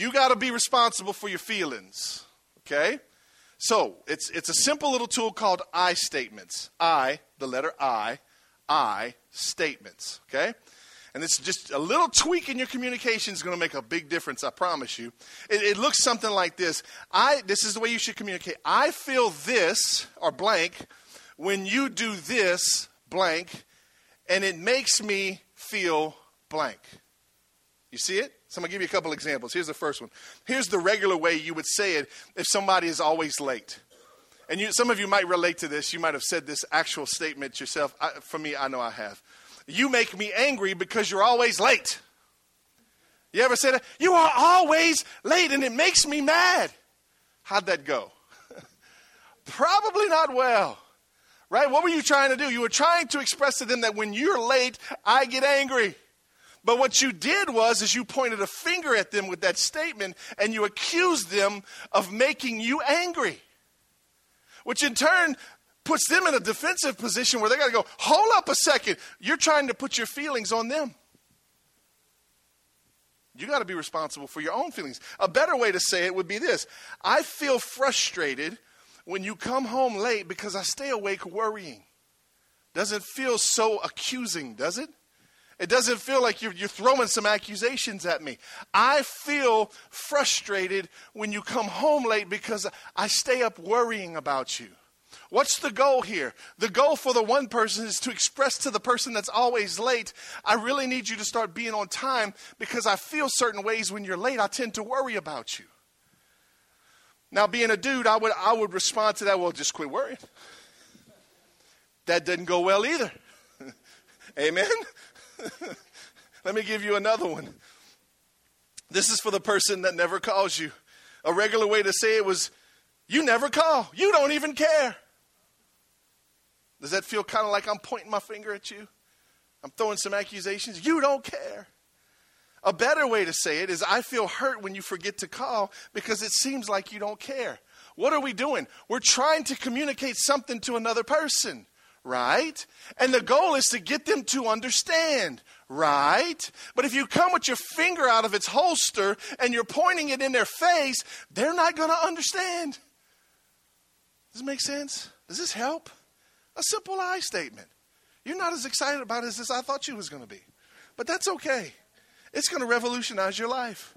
You got to be responsible for your feelings. Okay? So it's, it's a simple little tool called I statements. I, the letter I, I statements. Okay? And it's just a little tweak in your communication is going to make a big difference, I promise you. It, it, looks something like this. I, this is the way you should communicate. I feel this, or blank, when you do this, blank, and it makes me feel blank. You see it? So I'm going to give you a couple examples. Here's the first one. Here's the regular way you would say it if somebody is always late. And you, some of you might relate to this. You might have said this actual statement yourself. I, for me, I know I have. You make me angry because you're always late. You ever said? You are always late and it makes me mad. How'd that go? Probably not well. Right? What were you trying to do? You were trying to express to them that when you're late, I get angry. But what you did was is you pointed a finger at them with that statement and you accused them of making you angry. Which in turn puts them in a defensive position where they got to go, hold up a second. You're trying to put your feelings on them. You got to be responsible for your own feelings. A better way to say it would be this I feel frustrated when you come home late because I stay awake worrying. Doesn't feel so accusing, does it? It doesn't feel like you're, you're throwing some accusations at me. I feel frustrated when you come home late because I stay up worrying about you. What's the goal here? The goal for the one person is to express to the person that's always late, I really need you to start being on time because I feel certain ways when you're late, I tend to worry about you. Now, being a dude, I would, I would respond to that, well, just quit worrying. That didn't go well either. Amen? Let me give you another one. This is for the person that never calls you. A regular way to say it was, you never call. You don't even care. Does that feel kind of like I'm pointing my finger at you? I'm throwing some accusations. You don't care. A better way to say it is I feel hurt when you forget to call because it seems like you don't care. What are we doing? We're trying to communicate something to another person, right? And the goal is to get them to understand, right? But if you come with your finger out of its holster and you're pointing it in their face, they're not going to understand. Does this make sense? Does this help? A simple I statement. You're not as excited about it as I thought you was going to be. But that's okay. It's going to revolutionize your life.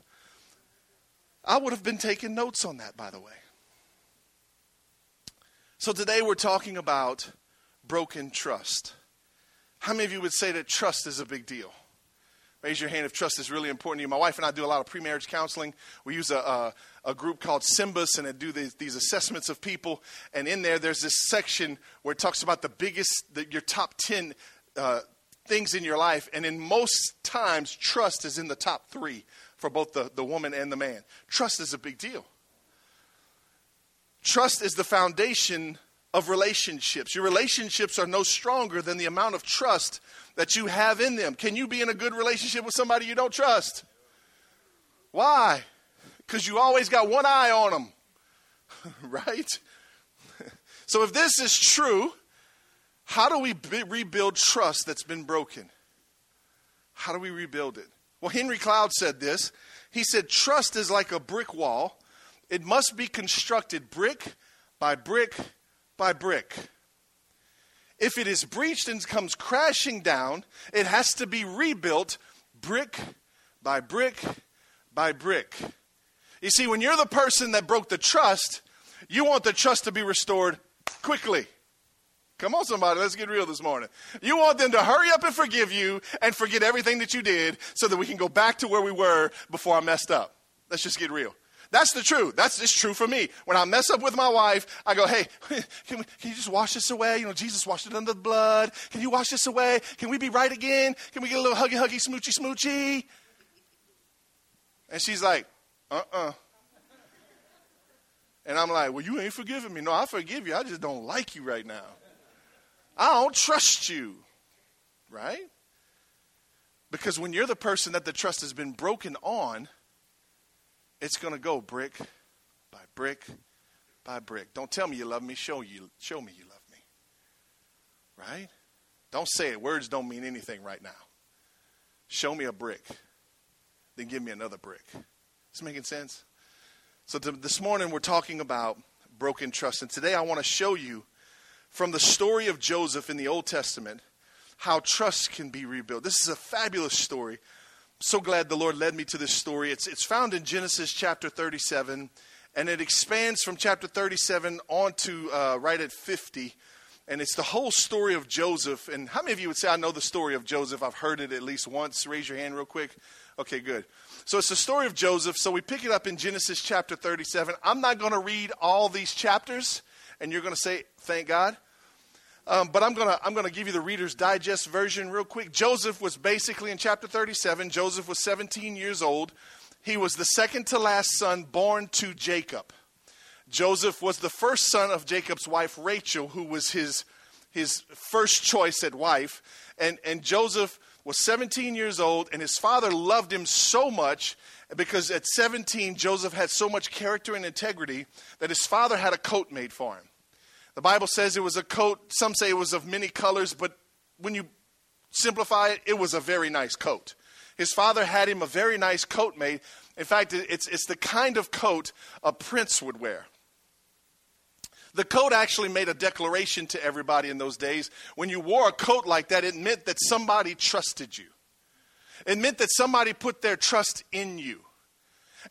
I would have been taking notes on that, by the way. So today we're talking about broken trust. How many of you would say that trust is a big deal? Raise your hand if trust is really important to you. My wife and I do a lot of pre-marriage counseling. We use a, a, a group called SYMBIS, and they do these, these, assessments of people. And in there, there's this section where it talks about the biggest, the, your top 10 uh, things in your life. And in most times, trust is in the top three for both the, the woman and the man. Trust is a big deal. Trust is the foundation of relationships. Your relationships are no stronger than the amount of trust that you have in them. Can you be in a good relationship with somebody you don't trust? Why? Because you always got one eye on them, right? so if this is true, how do we rebuild trust that's been broken? How do we rebuild it? Well, Henry Cloud said this. He said, Trust is like a brick wall, it must be constructed brick by brick by brick. If it is breached and comes crashing down, it has to be rebuilt brick by brick by brick. You see, when you're the person that broke the trust, you want the trust to be restored quickly. Come on, somebody, let's get real this morning. You want them to hurry up and forgive you and forget everything that you did so that we can go back to where we were before I messed up. Let's just get real. That's the truth. That's just true for me. When I mess up with my wife, I go, hey, can, we, can you just wash this away? You know, Jesus washed it under the blood. Can you wash this away? Can we be right again? Can we get a little huggy, huggy, smoochy, smoochy? And she's like, uh uh-uh. uh And I'm like, well, you ain't forgiving me. No, I forgive you. I just don't like you right now. I don't trust you. Right? Because when you're the person that the trust has been broken on, it's going to go brick by brick by brick. Don't tell me you love me. Show you. Show me you love me. Right? Don't say it. Words don't mean anything right now. Show me a brick. Then give me another brick. It's making sense? So to, this morning we're talking about broken trust. And today I want to show you from the story of Joseph in the Old Testament how trust can be rebuilt. This is a fabulous story. So glad the Lord led me to this story. It's, it's found in Genesis chapter 37, and it expands from chapter 37 on to uh, right at 50. And it's the whole story of Joseph. And how many of you would say, I know the story of Joseph? I've heard it at least once. Raise your hand real quick. Okay, good. So it's the story of Joseph. So we pick it up in Genesis chapter 37. I'm not going to read all these chapters, and you're going to say, thank God. Um, but I'm to I'm to give you the Reader's Digest version real quick. Joseph was basically in chapter 37. Joseph was 17 years old. He was the second to last son born to Jacob. Joseph was the first son of Jacob's wife Rachel, who was his his first choice at wife. And and Joseph was 17 years old, and his father loved him so much because at 17, Joseph had so much character and integrity that his father had a coat made for him. The Bible says it was a coat, some say it was of many colors, but when you simplify it, it was a very nice coat. His father had him a very nice coat made. In fact, it's, it's the kind of coat a prince would wear. The coat actually made a declaration to everybody in those days. When you wore a coat like that, it meant that somebody trusted you. It meant that somebody put their trust in you.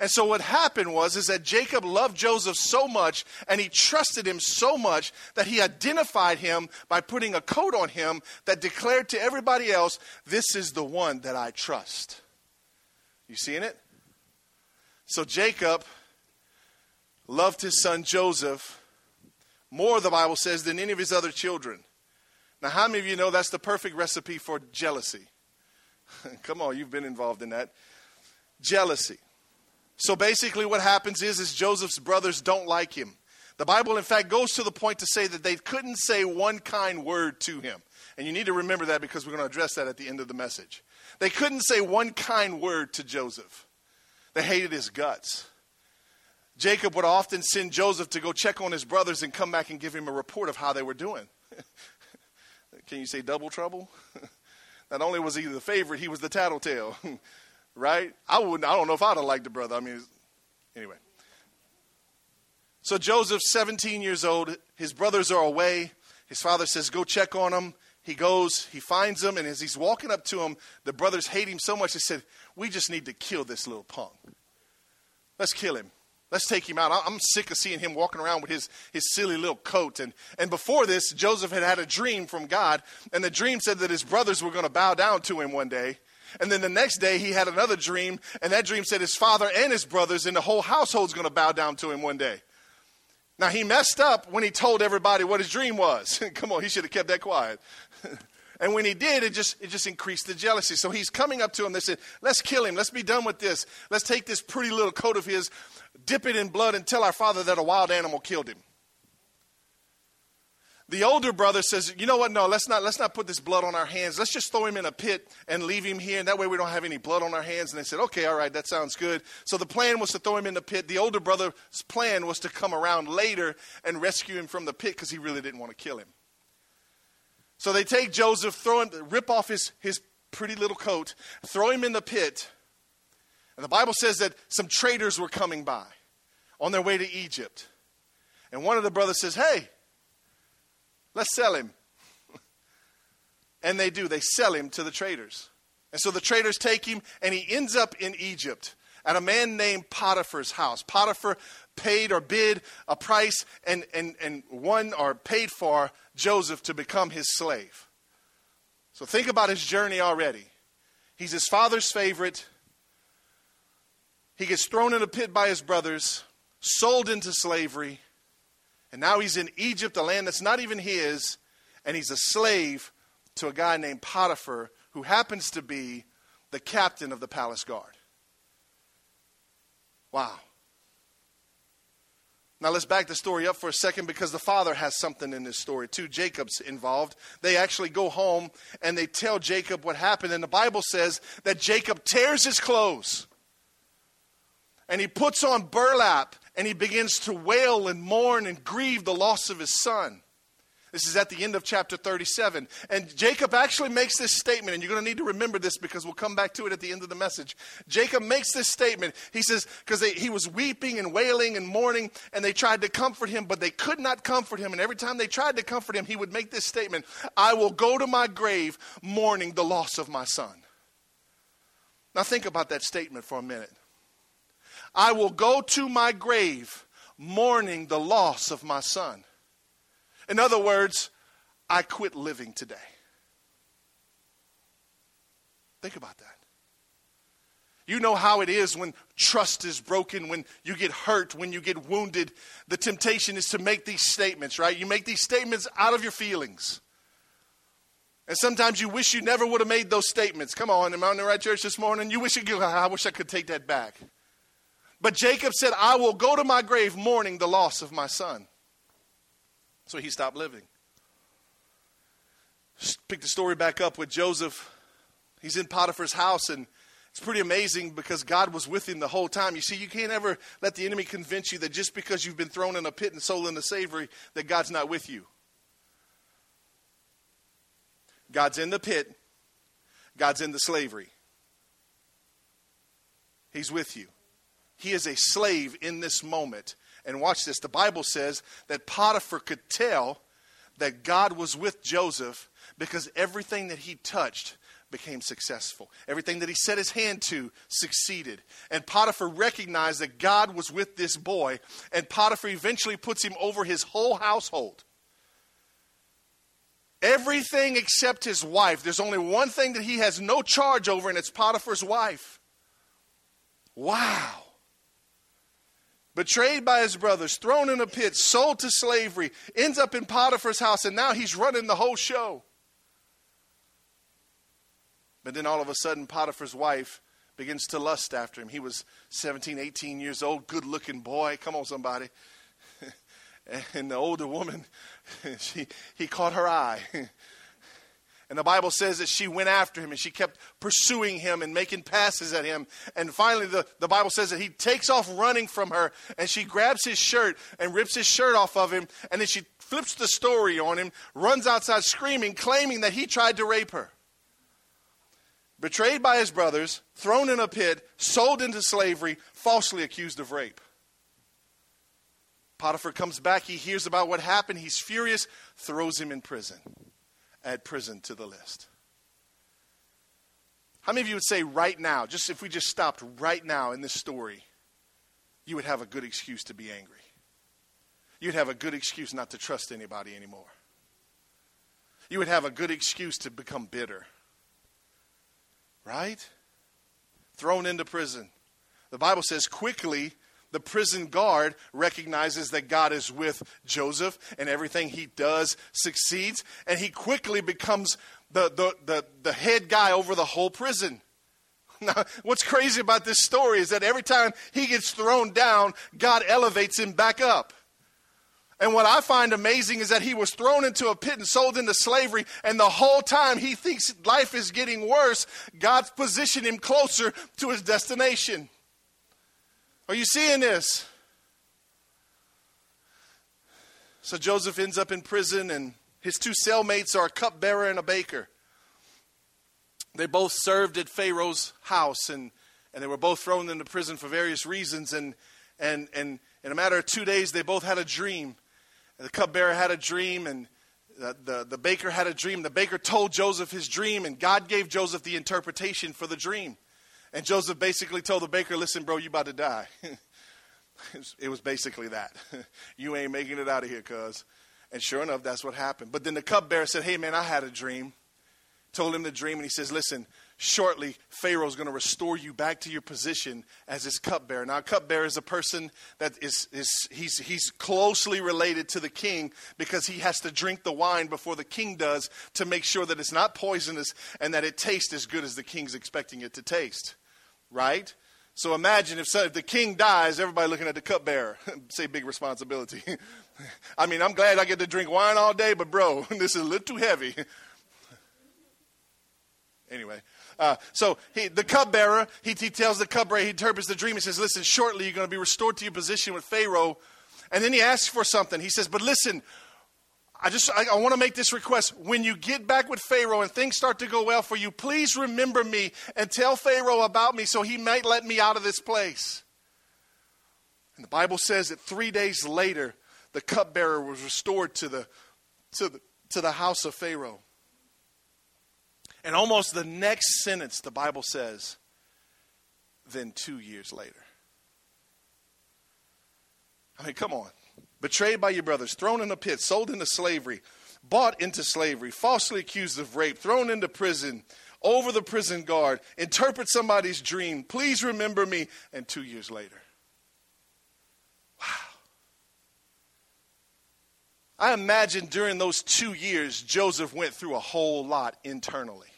And so what happened was is that Jacob loved Joseph so much and he trusted him so much that he identified him by putting a coat on him that declared to everybody else, this is the one that I trust. You seeing it? So Jacob loved his son Joseph more, the Bible says, than any of his other children. Now, how many of you know that's the perfect recipe for jealousy? Come on, you've been involved in that. Jealousy. So basically, what happens is, is Joseph's brothers don't like him. The Bible, in fact, goes to the point to say that they couldn't say one kind word to him. And you need to remember that because we're going to address that at the end of the message. They couldn't say one kind word to Joseph. They hated his guts. Jacob would often send Joseph to go check on his brothers and come back and give him a report of how they were doing. Can you say double trouble? Not only was he the favorite, he was the tattletale, right? I wouldn't. I don't know if I'd have liked the brother. I mean, anyway. So Joseph's 17 years old. His brothers are away. His father says, "Go check on them." He goes. He finds them, and as he's walking up to him, the brothers hate him so much. They said, "We just need to kill this little punk. Let's kill him." Let's take him out. I'm sick of seeing him walking around with his, his silly little coat. And, and before this, Joseph had had a dream from God, and the dream said that his brothers were going to bow down to him one day. And then the next day, he had another dream, and that dream said his father and his brothers and the whole household's going to bow down to him one day. Now, he messed up when he told everybody what his dream was. Come on, he should have kept that quiet. And when he did, it just, it just increased the jealousy. So he's coming up to him. They said, Let's kill him. Let's be done with this. Let's take this pretty little coat of his, dip it in blood, and tell our father that a wild animal killed him. The older brother says, You know what? No, let's not, let's not put this blood on our hands. Let's just throw him in a pit and leave him here. And that way we don't have any blood on our hands. And they said, Okay, all right, that sounds good. So the plan was to throw him in the pit. The older brother's plan was to come around later and rescue him from the pit because he really didn't want to kill him. So they take Joseph, throw him, rip off his, his pretty little coat, throw him in the pit. And the Bible says that some traders were coming by on their way to Egypt. And one of the brothers says, Hey, let's sell him. and they do. They sell him to the traders. And so the traders take him, and he ends up in Egypt at a man named Potiphar's house. Potiphar paid or bid a price and, and, and won or paid for Joseph to become his slave. So think about his journey already. He's his father's favorite. He gets thrown in a pit by his brothers, sold into slavery, and now he's in Egypt, a land that's not even his, and he's a slave to a guy named Potiphar, who happens to be the captain of the palace guard. Wow. Now let's back the story up for a second because the father has something in this story too. Jacob's involved. They actually go home and they tell Jacob what happened. And the Bible says that Jacob tears his clothes and he puts on burlap and he begins to wail and mourn and grieve the loss of his son. This is at the end of chapter 37. And Jacob actually makes this statement, and you're going to need to remember this because we'll come back to it at the end of the message. Jacob makes this statement. He says, because he was weeping and wailing and mourning, and they tried to comfort him, but they could not comfort him. And every time they tried to comfort him, he would make this statement I will go to my grave mourning the loss of my son. Now, think about that statement for a minute. I will go to my grave mourning the loss of my son. In other words, I quit living today. Think about that. You know how it is when trust is broken, when you get hurt, when you get wounded. The temptation is to make these statements, right? You make these statements out of your feelings. And sometimes you wish you never would have made those statements. Come on, am I in the right church this morning? You wish you, could, I wish I could take that back. But Jacob said, I will go to my grave mourning the loss of my son. So he stopped living. Pick the story back up with Joseph. He's in Potiphar's house, and it's pretty amazing because God was with him the whole time. You see, you can't ever let the enemy convince you that just because you've been thrown in a pit and sold into slavery, that God's not with you. God's in the pit, God's in the slavery. He's with you. He is a slave in this moment, and watch this. The Bible says that Potiphar could tell that God was with Joseph because everything that he touched became successful. Everything that he set his hand to succeeded. And Potiphar recognized that God was with this boy, and Potiphar eventually puts him over his whole household. Everything except his wife. There's only one thing that he has no charge over, and it's Potiphar's wife. Wow betrayed by his brothers, thrown in a pit, sold to slavery, ends up in Potiphar's house, and now he's running the whole show. But then all of a sudden, Potiphar's wife begins to lust after him. He was 17, 18 years old, good looking boy. Come on, somebody. and the older woman, she, he caught her eye. And the Bible says that she went after him and she kept pursuing him and making passes at him. And finally, the, the Bible says that he takes off running from her and she grabs his shirt and rips his shirt off of him. And then she flips the story on him, runs outside screaming, claiming that he tried to rape her. Betrayed by his brothers, thrown in a pit, sold into slavery, falsely accused of rape. Potiphar comes back. He hears about what happened. He's furious, throws him in prison add prison to the list. How many of you would say right now, just if we just stopped right now in this story, you would have a good excuse to be angry? You'd have a good excuse not to trust anybody anymore. You would have a good excuse to become bitter. Right? Thrown into prison. The Bible says quickly the prison guard recognizes that God is with Joseph and everything he does succeeds, and he quickly becomes the, the, the, the head guy over the whole prison. Now, what's crazy about this story is that every time he gets thrown down, God elevates him back up. And what I find amazing is that he was thrown into a pit and sold into slavery, and the whole time he thinks life is getting worse, God's positioned him closer to his destination. Are you seeing this? So Joseph ends up in prison, and his two cellmates are a cupbearer and a baker. They both served at Pharaoh's house, and, and they were both thrown into prison for various reasons. And, and, and in a matter of two days, they both had a dream. The cupbearer had a dream, and the, the, the baker had a dream. The baker told Joseph his dream, and God gave Joseph the interpretation for the dream. And Joseph basically told the baker, listen, bro, you about to die. it was basically that. you ain't making it out of here, cuz. And sure enough, that's what happened. But then the cupbearer said, hey, man, I had a dream. Told him the dream, and he says, listen, shortly, Pharaoh's going to restore you back to your position as his cupbearer. Now, a cupbearer is a person that is, is he's, he's closely related to the king because he has to drink the wine before the king does to make sure that it's not poisonous and that it tastes as good as the king's expecting it to taste right? So imagine if, so, if the king dies, everybody looking at the cupbearer. Say big responsibility. I mean, I'm glad I get to drink wine all day, but bro, this is a little too heavy. anyway, uh, so he, the cupbearer, he, he tells the cupbearer, he interprets the dream. He says, Listen, shortly you're going to be restored to your position with Pharaoh. And then he asks for something. He says, But listen, I just I, I want to make this request. When you get back with Pharaoh and things start to go well for you, please remember me and tell Pharaoh about me so he might let me out of this place. And the Bible says that three days later, the cupbearer was restored to the, to the, to the house of Pharaoh. And almost the next sentence, the Bible says, then two years later. I mean, come on. Betrayed by your brothers, thrown in a pit, sold into slavery, bought into slavery, falsely accused of rape, thrown into prison, over the prison guard, interpret somebody's dream. Please remember me. And two years later. Wow. I imagine during those two years, Joseph went through a whole lot internally.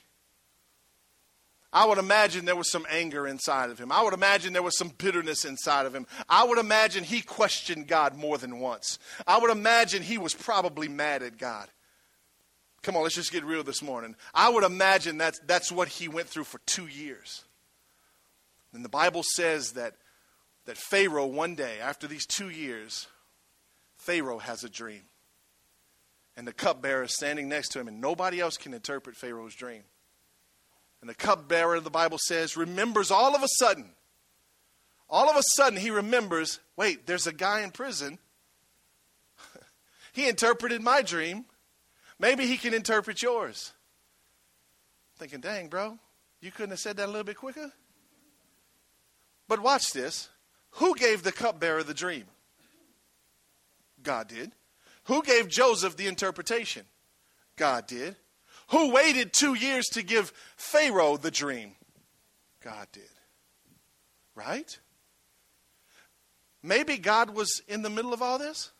I would imagine there was some anger inside of him. I would imagine there was some bitterness inside of him. I would imagine he questioned God more than once. I would imagine he was probably mad at God. Come on, let's just get real this morning. I would imagine that's, that's what he went through for two years. And the Bible says that, that Pharaoh, one day, after these two years, Pharaoh has a dream. And the cupbearer is standing next to him, and nobody else can interpret Pharaoh's dream. And the cupbearer, the Bible says, remembers all of a sudden, all of a sudden, he remembers wait, there's a guy in prison. he interpreted my dream. Maybe he can interpret yours. Thinking, dang, bro, you couldn't have said that a little bit quicker? But watch this. Who gave the cupbearer the dream? God did. Who gave Joseph the interpretation? God did. Who waited two years to give Pharaoh the dream? God did. Right? Maybe God was in the middle of all this?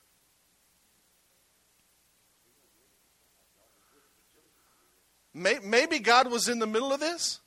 Maybe God was in the middle of this?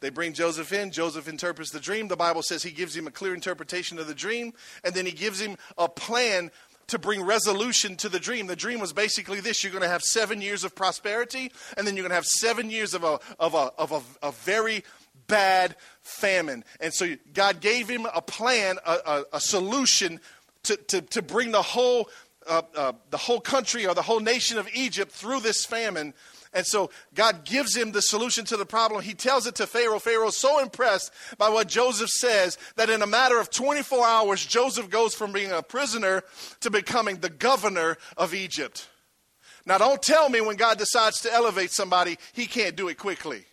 They bring Joseph in. Joseph interprets the dream. The Bible says he gives him a clear interpretation of the dream, and then he gives him a plan to bring resolution to the dream. The dream was basically this you're going to have seven years of prosperity, and then you're going to have seven years of a, of a, of a, a very bad famine. And so God gave him a plan, a, a, a solution to, to, to bring the whole, uh, uh, the whole country or the whole nation of Egypt through this famine. And so God gives him the solution to the problem. He tells it to Pharaoh. Pharaoh's so impressed by what Joseph says that in a matter of 24 hours, Joseph goes from being a prisoner to becoming the governor of Egypt. Now, don't tell me when God decides to elevate somebody, he can't do it quickly.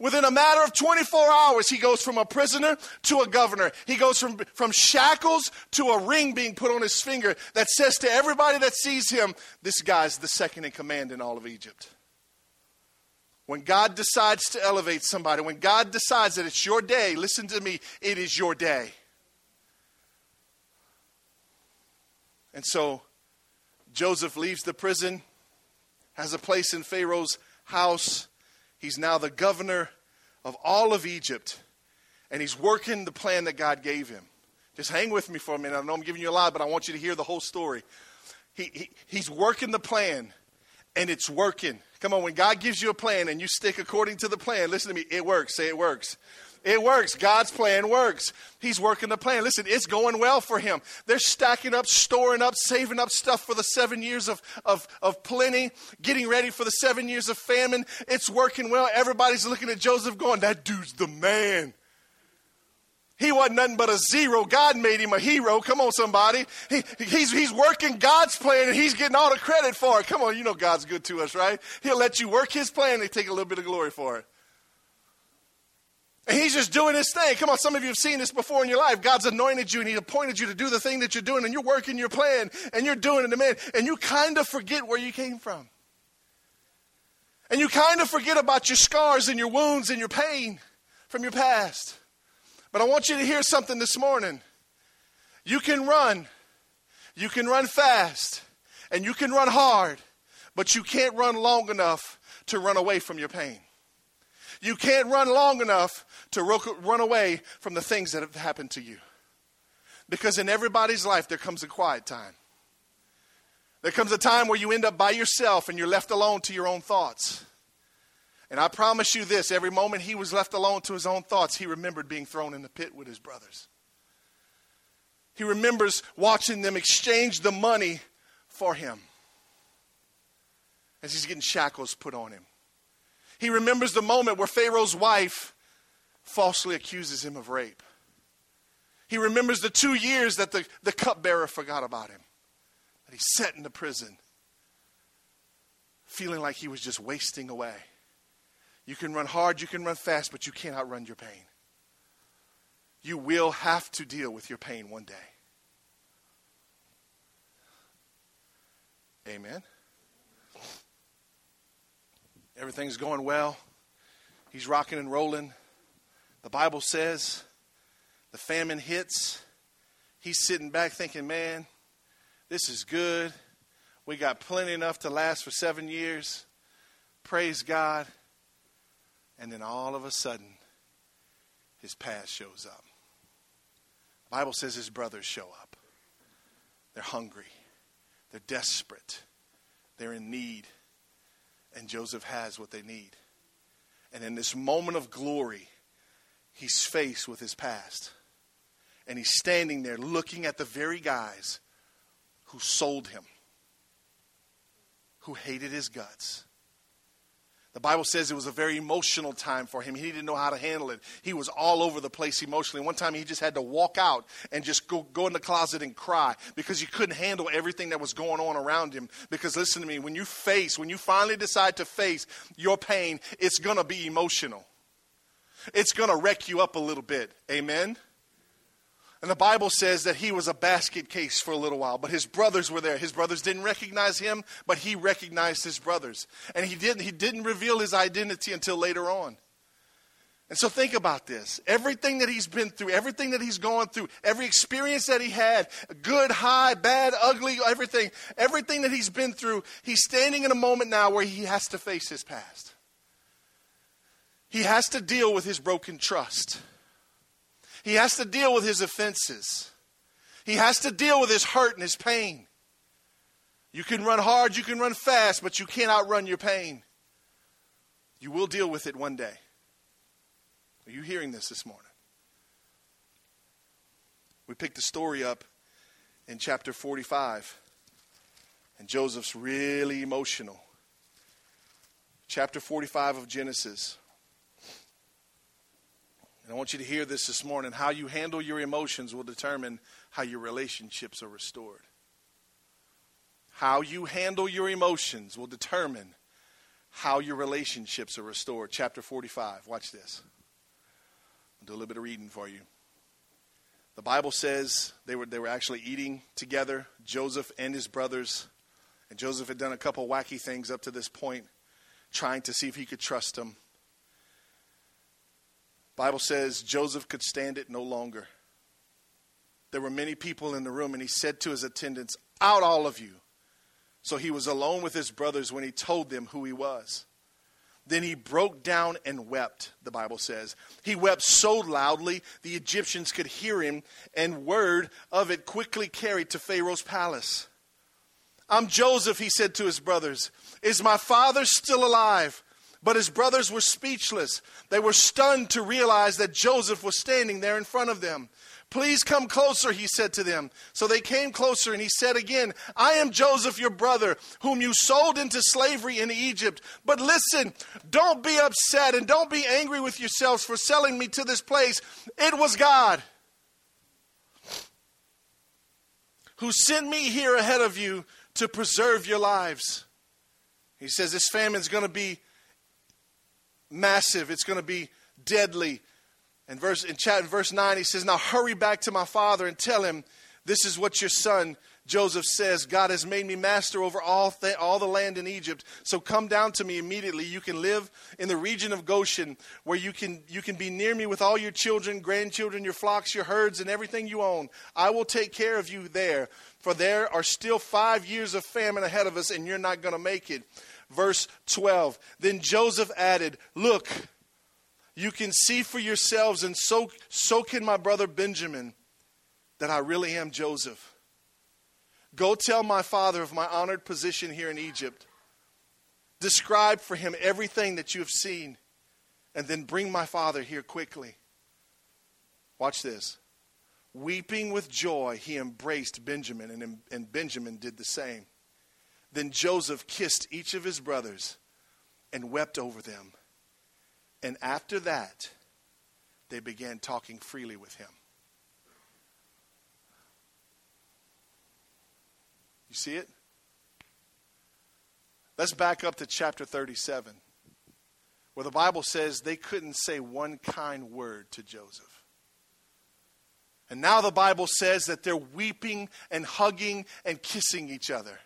Within a matter of 24 hours, he goes from a prisoner to a governor. He goes from, from shackles to a ring being put on his finger that says to everybody that sees him, this guy's the second in command in all of Egypt. When God decides to elevate somebody, when God decides that it's your day, listen to me, it is your day. And so Joseph leaves the prison, has a place in Pharaoh's house He's now the governor of all of Egypt, and he's working the plan that God gave him. Just hang with me for a minute. I know I'm giving you a lot, but I want you to hear the whole story. He, he, he's working the plan, and it's working. Come on, when God gives you a plan and you stick according to the plan, listen to me, it works. Say it works. It works. God's plan works. He's working the plan. Listen, it's going well for him. They're stacking up, storing up, saving up stuff for the seven years of, of, of plenty, getting ready for the seven years of famine. It's working well. Everybody's looking at Joseph going, that dude's the man. He wasn't nothing but a zero. God made him a hero. Come on, somebody. He, he's, he's working God's plan and he's getting all the credit for it. Come on, you know God's good to us, right? He'll let you work his plan and take a little bit of glory for it. And he's just doing his thing. Come on, some of you have seen this before in your life. God's anointed you and he appointed you to do the thing that you're doing, and you're working your plan and you're doing it, man. And you kind of forget where you came from. And you kind of forget about your scars and your wounds and your pain from your past. But I want you to hear something this morning. You can run, you can run fast, and you can run hard, but you can't run long enough to run away from your pain. You can't run long enough to run away from the things that have happened to you. Because in everybody's life, there comes a quiet time. There comes a time where you end up by yourself and you're left alone to your own thoughts. And I promise you this every moment he was left alone to his own thoughts, he remembered being thrown in the pit with his brothers. He remembers watching them exchange the money for him as he's getting shackles put on him. He remembers the moment where Pharaoh's wife falsely accuses him of rape. He remembers the two years that the, the cupbearer forgot about him, that he sat in the prison, feeling like he was just wasting away. You can run hard, you can run fast, but you can't outrun your pain. You will have to deal with your pain one day. Amen. Everything's going well. He's rocking and rolling. The Bible says the famine hits. He's sitting back thinking, man, this is good. We got plenty enough to last for seven years. Praise God. And then all of a sudden, his past shows up. The Bible says his brothers show up. They're hungry, they're desperate, they're in need. And Joseph has what they need. And in this moment of glory, he's faced with his past. And he's standing there looking at the very guys who sold him, who hated his guts, the Bible says it was a very emotional time for him. He didn't know how to handle it. He was all over the place emotionally. One time he just had to walk out and just go, go in the closet and cry because he couldn't handle everything that was going on around him. Because listen to me, when you face, when you finally decide to face your pain, it's going to be emotional. It's going to wreck you up a little bit. Amen? And the Bible says that he was a basket case for a little while, but his brothers were there. His brothers didn't recognize him, but he recognized his brothers. And he didn't, he didn't reveal his identity until later on. And so think about this. Everything that he's been through, everything that he's gone through, every experience that he had, good, high, bad, ugly, everything, everything that he's been through, he's standing in a moment now where he has to face his past. He has to deal with his broken trust. He has to deal with his offenses. He has to deal with his hurt and his pain. You can run hard, you can run fast, but you can't outrun your pain. You will deal with it one day. Are you hearing this this morning? We picked the story up in chapter 45, and Joseph's really emotional. Chapter 45 of Genesis. And I want you to hear this this morning. How you handle your emotions will determine how your relationships are restored. How you handle your emotions will determine how your relationships are restored. Chapter 45. Watch this. I'll do a little bit of reading for you. The Bible says they were, they were actually eating together, Joseph and his brothers. And Joseph had done a couple wacky things up to this point, trying to see if he could trust them. Bible says Joseph could stand it no longer. There were many people in the room, and he said to his attendants, Out, all of you. So he was alone with his brothers when he told them who he was. Then he broke down and wept, the Bible says. He wept so loudly the Egyptians could hear him, and word of it quickly carried to Pharaoh's palace. I'm Joseph, he said to his brothers. Is my father still alive? But his brothers were speechless. They were stunned to realize that Joseph was standing there in front of them. Please come closer, he said to them. So they came closer, and he said again, I am Joseph, your brother, whom you sold into slavery in Egypt. But listen, don't be upset and don't be angry with yourselves for selling me to this place. It was God who sent me here ahead of you to preserve your lives. He says this famine is going to be massive. It's going to be deadly. And verse in, chat, in verse 9, he says, Now hurry back to my father and tell him, This is what your son Joseph says, God has made me master over all, th- all the land in Egypt. So come down to me immediately. You can live in the region of Goshen, where you can, you can be near me with all your children, grandchildren, your flocks, your herds, and everything you own. I will take care of you there, for there are still five years of famine ahead of us, and you're not going to make it verse 12. Then Joseph added, Look, you can see for yourselves, and so, so can my brother Benjamin, that I really am Joseph. Go tell my father of my honored position here in Egypt. Describe for him everything that you have seen, and then bring my father here quickly. Watch this. Weeping with joy, he embraced Benjamin, and, and Benjamin did the same. Then Joseph kissed each of his brothers and wept over them. And after that, they began talking freely with him. You see it? Let's back up to chapter 37, where the Bible says they couldn't say one kind word to Joseph. And now the Bible says that they're weeping and hugging and kissing each other.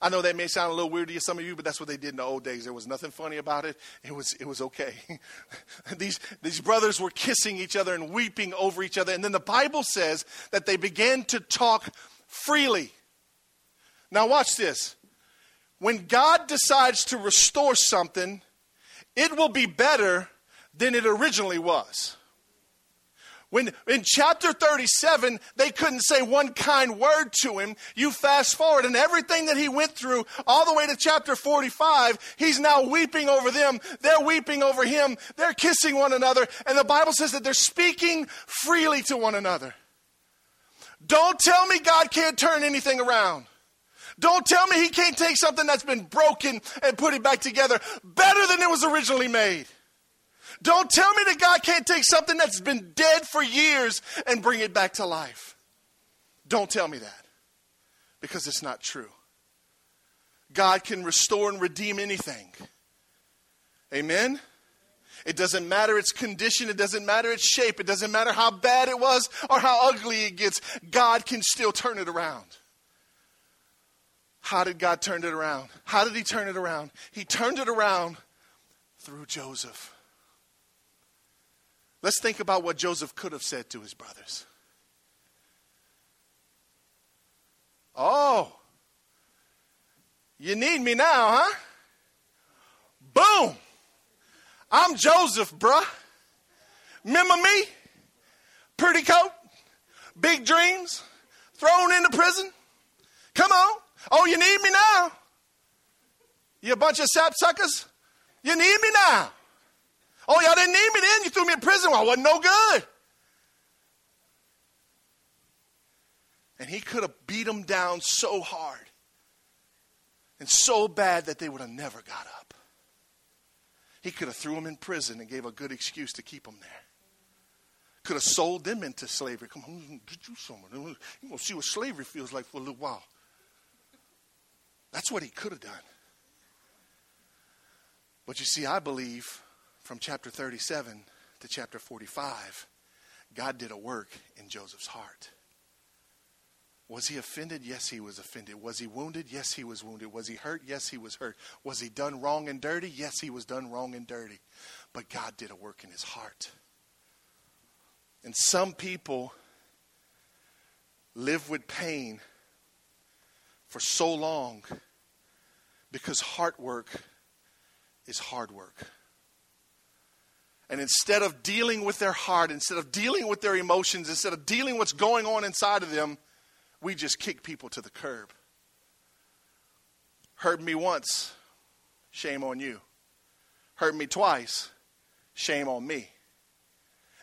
I know that may sound a little weird to some of you, but that's what they did in the old days. There was nothing funny about it. It was, it was okay. these, these brothers were kissing each other and weeping over each other. And then the Bible says that they began to talk freely. Now, watch this. When God decides to restore something, it will be better than it originally was. When in chapter 37, they couldn't say one kind word to him. You fast forward, and everything that he went through, all the way to chapter 45, he's now weeping over them. They're weeping over him. They're kissing one another. And the Bible says that they're speaking freely to one another. Don't tell me God can't turn anything around. Don't tell me he can't take something that's been broken and put it back together better than it was originally made. Don't tell me that God can't take something that's been dead for years and bring it back to life. Don't tell me that because it's not true. God can restore and redeem anything. Amen? It doesn't matter its condition, it doesn't matter its shape, it doesn't matter how bad it was or how ugly it gets. God can still turn it around. How did God turn it around? How did He turn it around? He turned it around through Joseph. Let's think about what Joseph could have said to his brothers. Oh, you need me now, huh? Boom. I'm Joseph, bruh. Remember me? Pretty coat, big dreams, thrown into prison. Come on. Oh, you need me now? You a bunch of sapsuckers? You need me now. Oh, y'all didn't need me then. You threw me in prison. Well, I wasn't no good. And he could have beat them down so hard and so bad that they would have never got up. He could have threw them in prison and gave a good excuse to keep them there. Could have sold them into slavery. Come on, get you somewhere. You're going to see what slavery feels like for a little while. That's what he could have done. But you see, I believe from chapter 37 to chapter 45, God did a work in Joseph's heart. Was he offended? Yes, he was offended. Was he wounded? Yes, he was wounded. Was he hurt? Yes, he was hurt. Was he done wrong and dirty? Yes, he was done wrong and dirty. But God did a work in his heart. And some people live with pain for so long because heart work is hard work. And instead of dealing with their heart, instead of dealing with their emotions, instead of dealing what's going on inside of them, we just kick people to the curb. Hurt me once, shame on you. Hurt me twice, shame on me.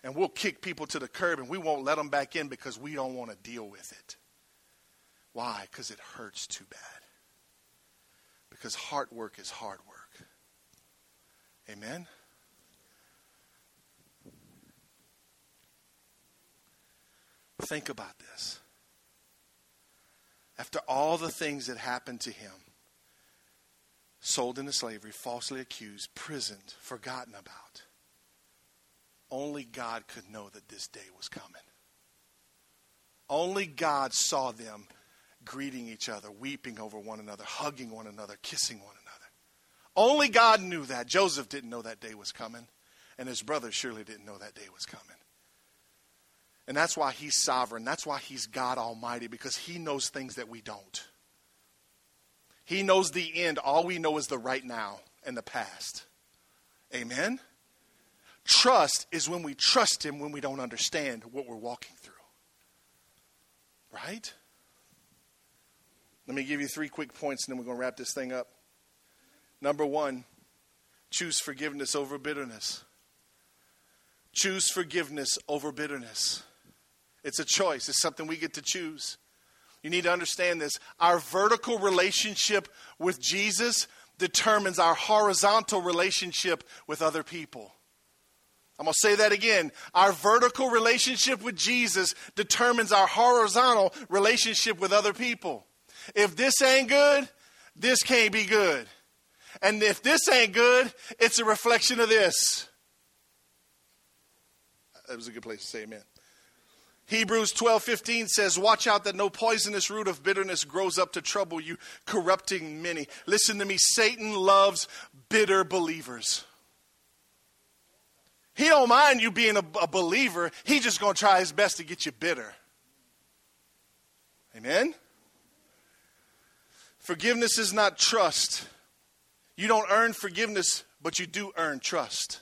And we'll kick people to the curb and we won't let them back in because we don't want to deal with it. Why? Because it hurts too bad. Because hard work is hard work. Amen? Think about this. After all the things that happened to him, sold into slavery, falsely accused, prisoned, forgotten about, only God could know that this day was coming. Only God saw them greeting each other, weeping over one another, hugging one another, kissing one another. Only God knew that. Joseph didn't know that day was coming, and his brothers surely didn't know that day was coming. And that's why he's sovereign. That's why he's God Almighty, because he knows things that we don't. He knows the end. All we know is the right now and the past. Amen? Trust is when we trust him when we don't understand what we're walking through. Right? Let me give you three quick points and then we're going to wrap this thing up. Number one, choose forgiveness over bitterness. Choose forgiveness over bitterness. It's a choice, it's something we get to choose. You need to understand this. Our vertical relationship with Jesus determines our horizontal relationship with other people. I'm going to say that again. Our vertical relationship with Jesus determines our horizontal relationship with other people. If this ain't good, this can't be good. And if this ain't good, it's a reflection of this. That was a good place to say amen. Hebrews 12 15 says, Watch out that no poisonous root of bitterness grows up to trouble you, corrupting many. Listen to me, Satan loves bitter believers. He don't mind you being a, a believer. He's just going to try his best to get you bitter. Amen? Forgiveness is not trust. You don't earn forgiveness, but you do earn trust.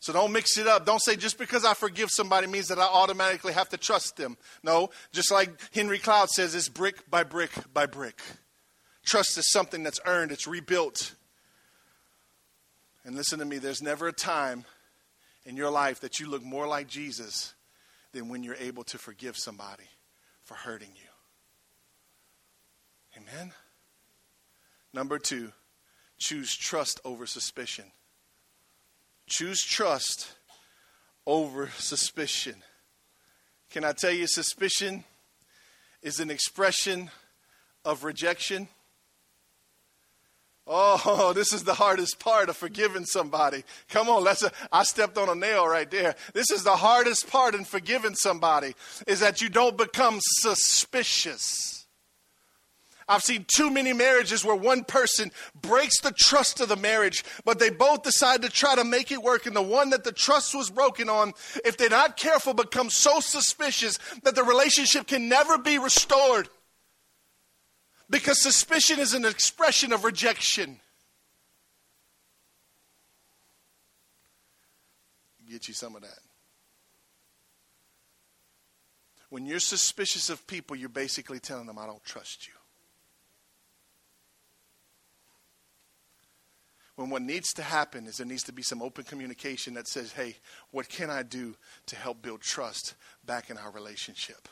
So don't mix it up. Don't say just because I forgive somebody means that I automatically have to trust them. No, just like Henry Cloud says, it's brick by brick by brick. Trust is something that's earned, it's rebuilt. And listen to me, there's never a time in your life that you look more like Jesus than when you're able to forgive somebody for hurting you. Amen? Number two, choose trust over suspicion. Choose trust over suspicion. Can I tell you, suspicion is an expression of rejection? Oh, this is the hardest part of forgiving somebody. Come on, let's. I stepped on a nail right there. This is the hardest part in forgiving somebody is that you don't become suspicious. I've seen too many marriages where one person breaks the trust of the marriage, but they both decide to try to make it work. And the one that the trust was broken on, if they're not careful, becomes so suspicious that the relationship can never be restored. Because suspicion is an expression of rejection. Get you some of that. When you're suspicious of people, you're basically telling them, I don't trust you. When what needs to happen is there needs to be some open communication that says, hey, what can I do to help build trust back in our relationship?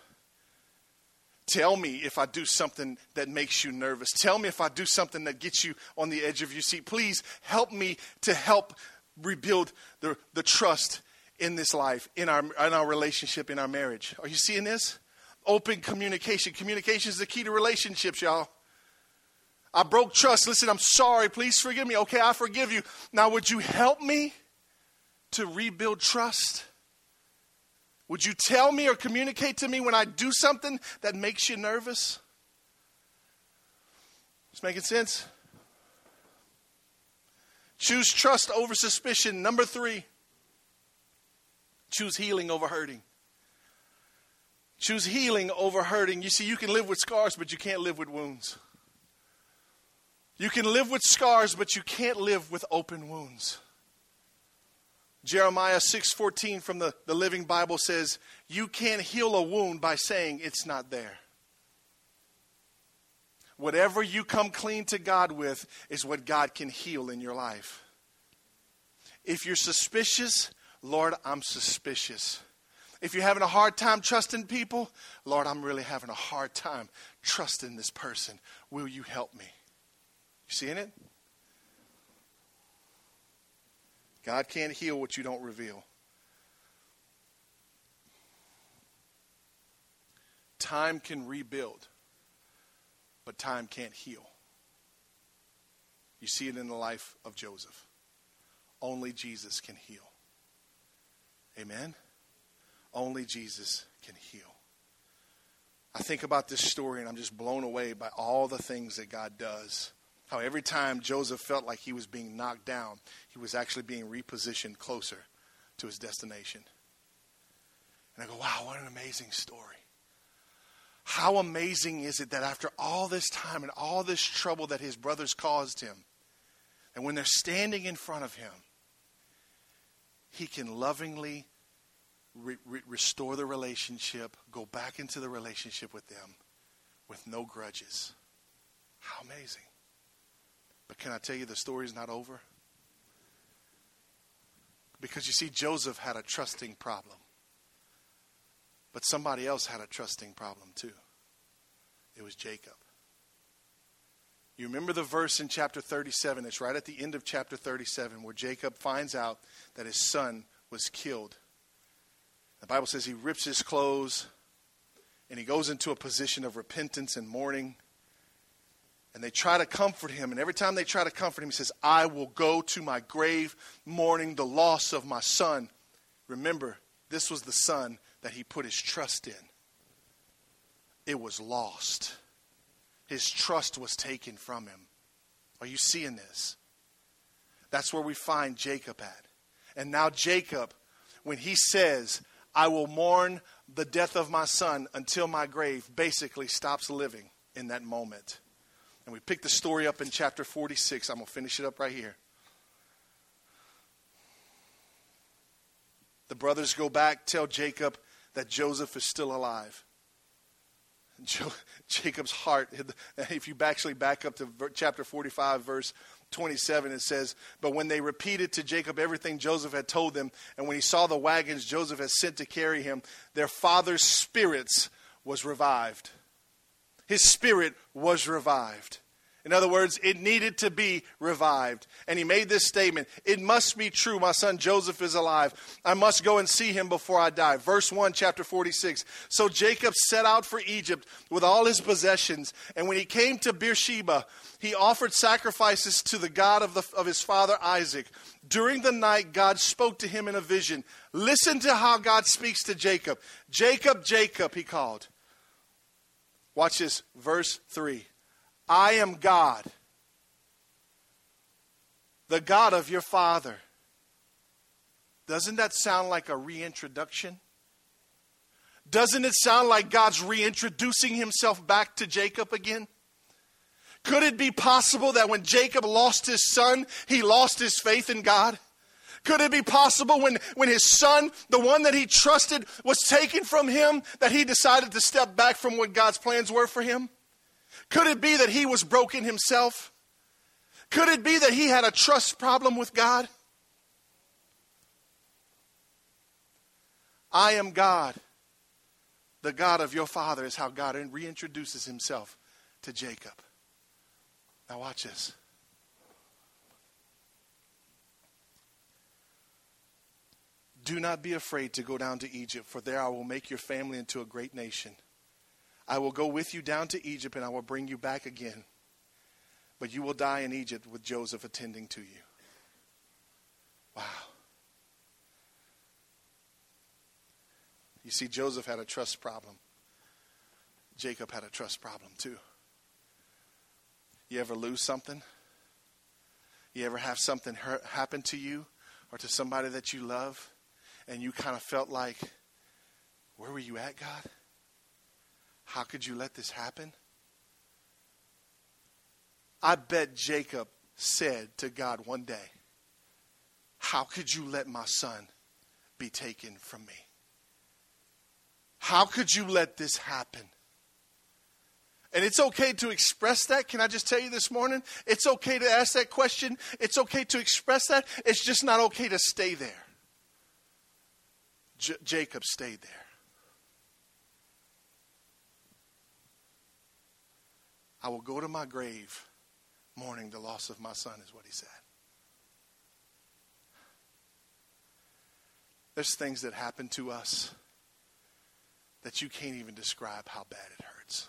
Tell me if I do something that makes you nervous. Tell me if I do something that gets you on the edge of your seat. Please help me to help rebuild the, the trust in this life, in our, in our relationship, in our marriage. Are you seeing this? Open communication. Communication is the key to relationships, y'all. I broke trust. Listen, I'm sorry. Please forgive me. Okay, I forgive you. Now, would you help me to rebuild trust? Would you tell me or communicate to me when I do something that makes you nervous? It's making sense? Choose trust over suspicion. Number three, choose healing over hurting. Choose healing over hurting. You see, you can live with scars, but you can't live with wounds. You can live with scars, but you can't live with open wounds. Jeremiah 6:14 from the, the Living Bible says, "You can't heal a wound by saying it's not there." Whatever you come clean to God with is what God can heal in your life. If you're suspicious, Lord, I'm suspicious. If you're having a hard time trusting people, Lord, I'm really having a hard time trusting this person. Will you help me? You seeing it? God can't heal what you don't reveal. Time can rebuild, but time can't heal. You see it in the life of Joseph. Only Jesus can heal. Amen? Only Jesus can heal. I think about this story and I'm just blown away by all the things that God does how every time Joseph felt like he was being knocked down, he was actually being repositioned closer to his destination. And I go, wow, what an amazing story. How amazing is it that after all this time and all this trouble that his brothers caused him, and when they're standing in front of him, he can lovingly re- re- restore the relationship, go back into the relationship with them with no grudges. How amazing. But can I tell you the story's not over? Because you see, Joseph had a trusting problem. But somebody else had a trusting problem too. It was Jacob. You remember the verse in chapter 37? It's right at the end of chapter 37 where Jacob finds out that his son was killed. The Bible says he rips his clothes and he goes into a position of repentance and mourning. And they try to comfort him. And every time they try to comfort him, he says, I will go to my grave mourning the loss of my son. Remember, this was the son that he put his trust in. It was lost. His trust was taken from him. Are you seeing this? That's where we find Jacob at. And now, Jacob, when he says, I will mourn the death of my son until my grave, basically stops living in that moment. And we pick the story up in chapter 46. I'm going to finish it up right here. The brothers go back, tell Jacob that Joseph is still alive. Jo- Jacob's heart, if you actually back up to chapter 45, verse 27, it says, But when they repeated to Jacob everything Joseph had told them, and when he saw the wagons Joseph had sent to carry him, their father's spirits was revived. His spirit was revived. In other words, it needed to be revived. And he made this statement It must be true, my son Joseph is alive. I must go and see him before I die. Verse 1, chapter 46. So Jacob set out for Egypt with all his possessions. And when he came to Beersheba, he offered sacrifices to the God of, the, of his father Isaac. During the night, God spoke to him in a vision. Listen to how God speaks to Jacob. Jacob, Jacob, he called. Watch this, verse 3. I am God, the God of your father. Doesn't that sound like a reintroduction? Doesn't it sound like God's reintroducing himself back to Jacob again? Could it be possible that when Jacob lost his son, he lost his faith in God? Could it be possible when, when his son, the one that he trusted, was taken from him, that he decided to step back from what God's plans were for him? Could it be that he was broken himself? Could it be that he had a trust problem with God? I am God. The God of your father is how God reintroduces himself to Jacob. Now, watch this. Do not be afraid to go down to Egypt, for there I will make your family into a great nation. I will go with you down to Egypt and I will bring you back again. But you will die in Egypt with Joseph attending to you. Wow. You see, Joseph had a trust problem. Jacob had a trust problem too. You ever lose something? You ever have something hurt, happen to you or to somebody that you love and you kind of felt like, where were you at, God? How could you let this happen? I bet Jacob said to God one day, How could you let my son be taken from me? How could you let this happen? And it's okay to express that. Can I just tell you this morning? It's okay to ask that question. It's okay to express that. It's just not okay to stay there. J- Jacob stayed there. I will go to my grave mourning the loss of my son, is what he said. There's things that happen to us that you can't even describe how bad it hurts.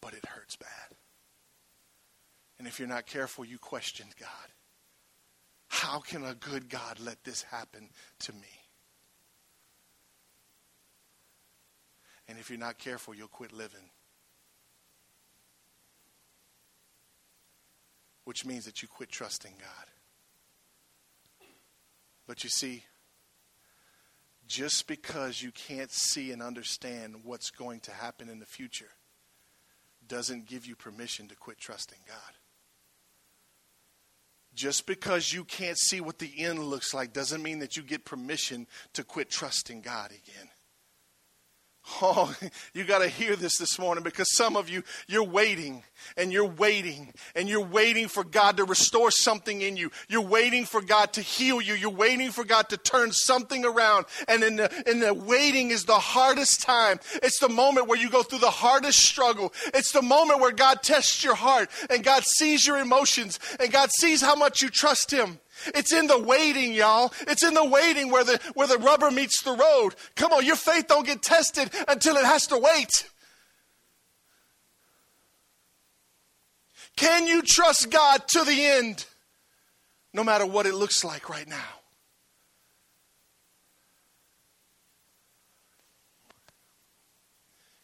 But it hurts bad. And if you're not careful, you question God. How can a good God let this happen to me? And if you're not careful, you'll quit living which means that you quit trusting God. But you see, just because you can't see and understand what's going to happen in the future doesn't give you permission to quit trusting God. Just because you can't see what the end looks like doesn't mean that you get permission to quit trusting God again. Oh, you got to hear this this morning because some of you, you're waiting and you're waiting and you're waiting for God to restore something in you. You're waiting for God to heal you. You're waiting for God to turn something around. And in the, in the waiting is the hardest time. It's the moment where you go through the hardest struggle. It's the moment where God tests your heart and God sees your emotions and God sees how much you trust Him. It's in the waiting, y'all. It's in the waiting where the, where the rubber meets the road. Come on, your faith don't get tested until it has to wait. Can you trust God to the end, no matter what it looks like right now?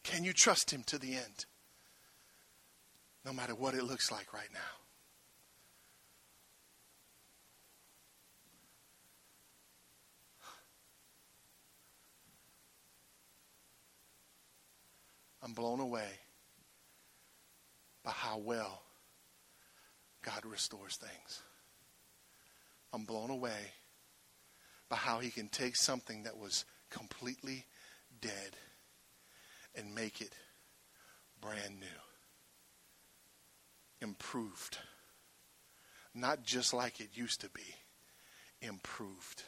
Can you trust Him to the end, no matter what it looks like right now? I'm blown away by how well God restores things. I'm blown away by how He can take something that was completely dead and make it brand new, improved. Not just like it used to be, improved.